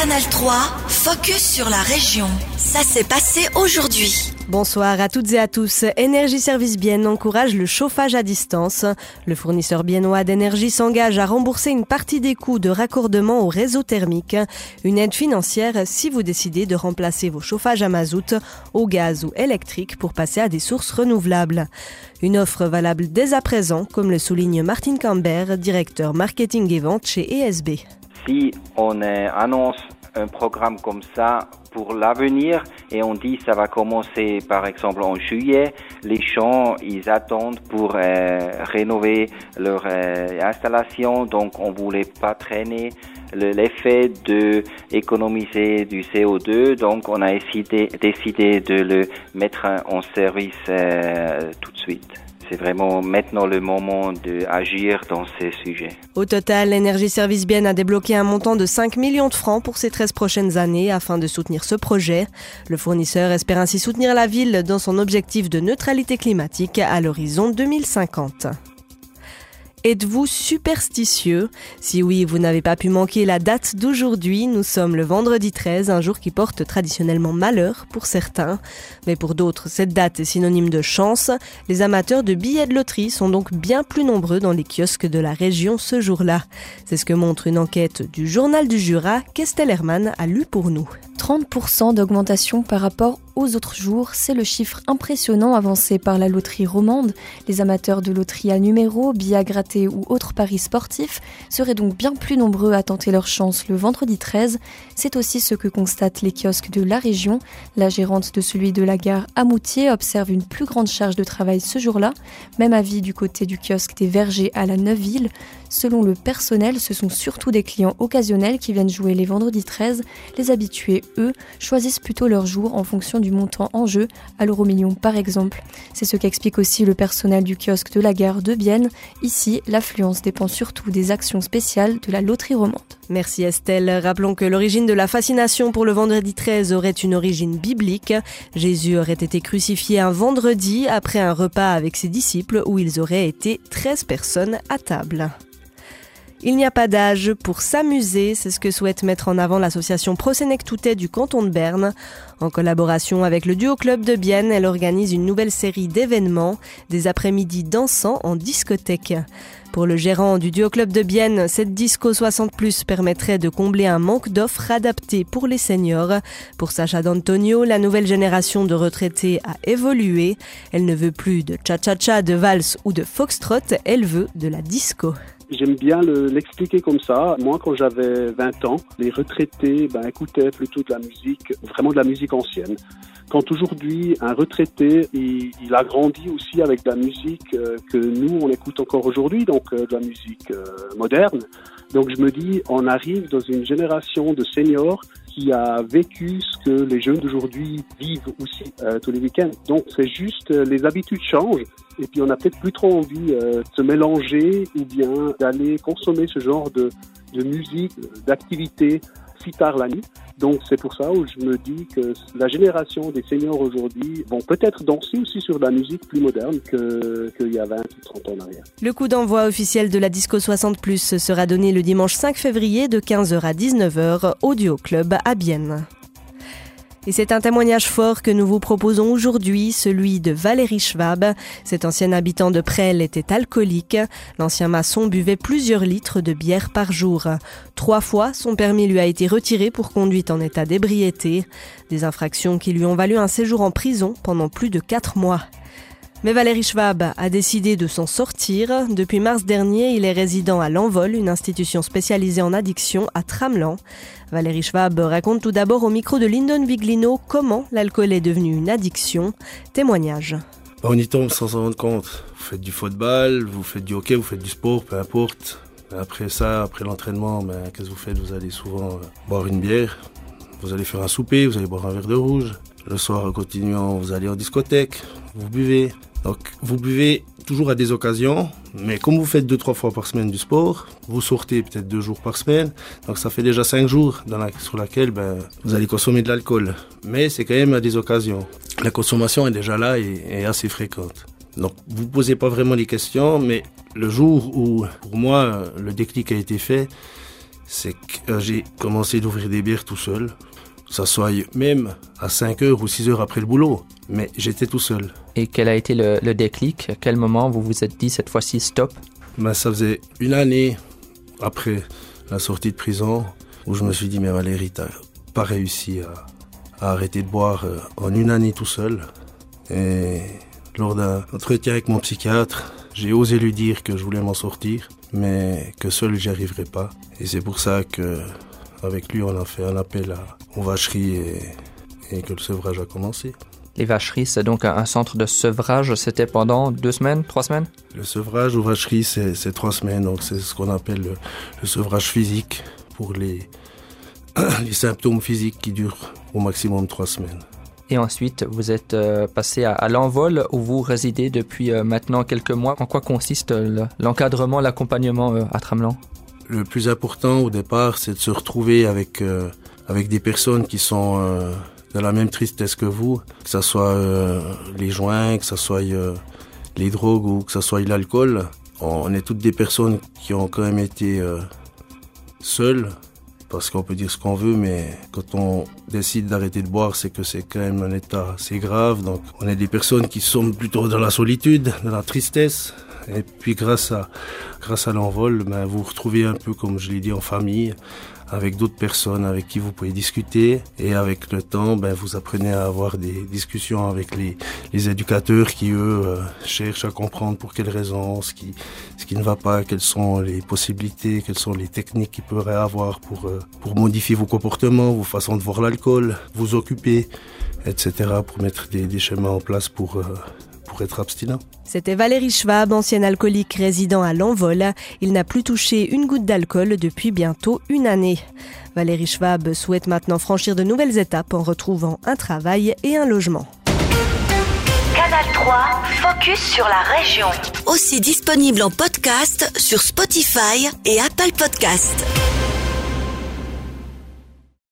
Canal 3, focus sur la région. Ça s'est passé aujourd'hui. Bonsoir à toutes et à tous. Énergie Service Bienne encourage le chauffage à distance. Le fournisseur biennois d'énergie s'engage à rembourser une partie des coûts de raccordement au réseau thermique. Une aide financière si vous décidez de remplacer vos chauffages à mazout, au gaz ou électrique pour passer à des sources renouvelables. Une offre valable dès à présent, comme le souligne Martin Camber, directeur marketing et vente chez ESB. Si on annonce un programme comme ça pour l'avenir et on dit ça va commencer par exemple en juillet. Les champs, ils attendent pour euh, rénover leur euh, installation, donc on voulait pas traîner l'effet de économiser du CO2, donc on a décidé, de le mettre en service euh, tout de suite c'est vraiment maintenant le moment d'agir dans ces sujets. Au total, l'Énergie Service Bien a débloqué un montant de 5 millions de francs pour ces 13 prochaines années afin de soutenir ce projet. Le fournisseur espère ainsi soutenir la ville dans son objectif de neutralité climatique à l'horizon 2050. Êtes-vous superstitieux? Si oui, vous n'avez pas pu manquer la date d'aujourd'hui. Nous sommes le vendredi 13, un jour qui porte traditionnellement malheur pour certains. Mais pour d'autres, cette date est synonyme de chance. Les amateurs de billets de loterie sont donc bien plus nombreux dans les kiosques de la région ce jour-là. C'est ce que montre une enquête du Journal du Jura qu'Estelle Hermann a lu pour nous. 30% d'augmentation par rapport aux autres jours, c'est le chiffre impressionnant avancé par la loterie romande. Les amateurs de loterie à numéro, billets à ou autres paris sportifs seraient donc bien plus nombreux à tenter leur chance le vendredi 13. C'est aussi ce que constatent les kiosques de la région. La gérante de celui de la gare à Moutier observe une plus grande charge de travail ce jour-là. Même avis du côté du kiosque des Vergers à la Neuville. Selon le personnel, ce sont surtout des clients occasionnels qui viennent jouer les vendredis 13. Les habitués, eux, choisissent plutôt leur jour en fonction du montant en jeu, à l'euro million par exemple. C'est ce qu'explique aussi le personnel du kiosque de la gare de Bienne. Ici, l'affluence dépend surtout des actions spéciales de la loterie romande. Merci Estelle. Rappelons que l'origine de la fascination pour le vendredi 13 aurait une origine biblique. Jésus aurait été crucifié un vendredi après un repas avec ses disciples où ils auraient été 13 personnes à table. Il n'y a pas d'âge pour s'amuser, c'est ce que souhaite mettre en avant l'association Prosenec Toutet du canton de Berne. En collaboration avec le Duo Club de Bienne, elle organise une nouvelle série d'événements, des après-midi dansants en discothèque. Pour le gérant du Duo Club de Bienne, cette disco 60 plus permettrait de combler un manque d'offres adaptées pour les seniors. Pour Sacha D'Antonio, la nouvelle génération de retraités a évolué. Elle ne veut plus de cha-cha-cha, de valse ou de foxtrot, elle veut de la disco. J'aime bien l'expliquer comme ça. Moi, quand j'avais 20 ans, les retraités ben, écoutaient plutôt de la musique, vraiment de la musique ancienne. Quand aujourd'hui, un retraité, il, il, a grandi aussi avec de la musique euh, que nous, on écoute encore aujourd'hui, donc euh, de la musique euh, moderne. Donc je me dis, on arrive dans une génération de seniors qui a vécu ce que les jeunes d'aujourd'hui vivent aussi euh, tous les week-ends. Donc c'est juste euh, les habitudes changent et puis on n'a peut-être plus trop envie euh, de se mélanger ou bien d'aller consommer ce genre de, de musique, d'activité si tard la nuit. Donc c'est pour ça où je me dis que la génération des seniors aujourd'hui vont peut-être danser aussi sur de la musique plus moderne qu'il y a 20 ou 30 ans en arrière. Le coup d'envoi officiel de la Disco 60 Plus sera donné le dimanche 5 février de 15h à 19h au Duo Club à Bienne. Et c'est un témoignage fort que nous vous proposons aujourd'hui, celui de Valérie Schwab. Cet ancien habitant de Presles était alcoolique. L'ancien maçon buvait plusieurs litres de bière par jour. Trois fois, son permis lui a été retiré pour conduite en état d'ébriété. Des infractions qui lui ont valu un séjour en prison pendant plus de quatre mois. Mais Valérie Schwab a décidé de s'en sortir. Depuis mars dernier, il est résident à l'Envol, une institution spécialisée en addiction à Tramelan. Valérie Schwab raconte tout d'abord au micro de Lyndon Viglino comment l'alcool est devenu une addiction. Témoignage. On y tombe sans s'en rendre compte. Vous faites du football, vous faites du hockey, vous faites du sport, peu importe. Après ça, après l'entraînement, ben, qu'est-ce que vous faites? Vous allez souvent euh, boire une bière, vous allez faire un souper, vous allez boire un verre de rouge. Le soir, en continuant, vous allez en discothèque, vous buvez. Donc vous buvez toujours à des occasions, mais comme vous faites deux trois fois par semaine du sport, vous sortez peut-être deux jours par semaine, donc ça fait déjà cinq jours sur laquelle ben, vous allez consommer de l'alcool. Mais c'est quand même à des occasions. La consommation est déjà là et assez fréquente. Donc vous posez pas vraiment les questions, mais le jour où pour moi le déclic a été fait, c'est que euh, j'ai commencé d'ouvrir des bières tout seul. Ça soit même à 5 heures ou 6 heures après le boulot. Mais j'étais tout seul. Et quel a été le, le déclic? À quel moment vous vous êtes dit cette fois-ci stop? Ben, Ça faisait une année après la sortie de prison où je me suis dit, mais Valérie, t'as pas réussi à, à, arrêter de boire euh, en une année tout seul. Et lors d'un entretien avec mon psychiatre, j'ai osé lui dire que je voulais m'en sortir, mais que seul j'y arriverais pas. Et c'est pour ça que, avec lui, on a fait un appel à, aux vacheries et, et que le sevrage a commencé. Les vacheries, c'est donc un centre de sevrage. C'était pendant deux semaines, trois semaines? Le sevrage aux vacheries, c'est trois semaines. Donc c'est ce qu'on appelle le, le, sevrage physique pour les, les symptômes physiques qui durent au maximum trois semaines. Et ensuite, vous êtes euh, passé à, à l'envol où vous résidez depuis euh, maintenant quelques mois. En quoi consiste l'encadrement, l'accompagnement euh, à Tramelan? Le plus important au départ, c'est de se retrouver avec, euh, avec des personnes qui sont euh, de la même tristesse que vous, que ce soit euh, les joints, que ce soit euh, les drogues ou que ce soit l'alcool. On est toutes des personnes qui ont quand même été seules, parce qu'on peut dire ce qu'on veut, mais quand on décide d'arrêter de boire, c'est que c'est quand même un état assez grave. Donc on est des personnes qui sont plutôt dans la solitude, dans la tristesse. Et puis grâce à, grâce à l'envol, ben, vous vous retrouvez un peu, comme je l'ai dit, en famille, avec d'autres personnes avec qui vous pouvez discuter. Et avec le temps, ben, vous apprenez à avoir des discussions avec les, les éducateurs qui, eux, euh, cherchent à comprendre pour quelles raisons, ce qui, ce qui ne va pas, quelles sont les possibilités, quelles sont les techniques qu'ils pourraient avoir pour, euh, pour modifier vos comportements, vos façons de voir l'alcool, vous occuper, etc. pour mettre des, des schémas en place pour... Euh, pour être abstinent. C'était Valérie Schwab, ancien alcoolique résident à l'Envol. Il n'a plus touché une goutte d'alcool depuis bientôt une année. Valérie Schwab souhaite maintenant franchir de nouvelles étapes en retrouvant un travail et un logement. Canal 3, focus sur la région. Aussi disponible en podcast sur Spotify et Apple Podcast.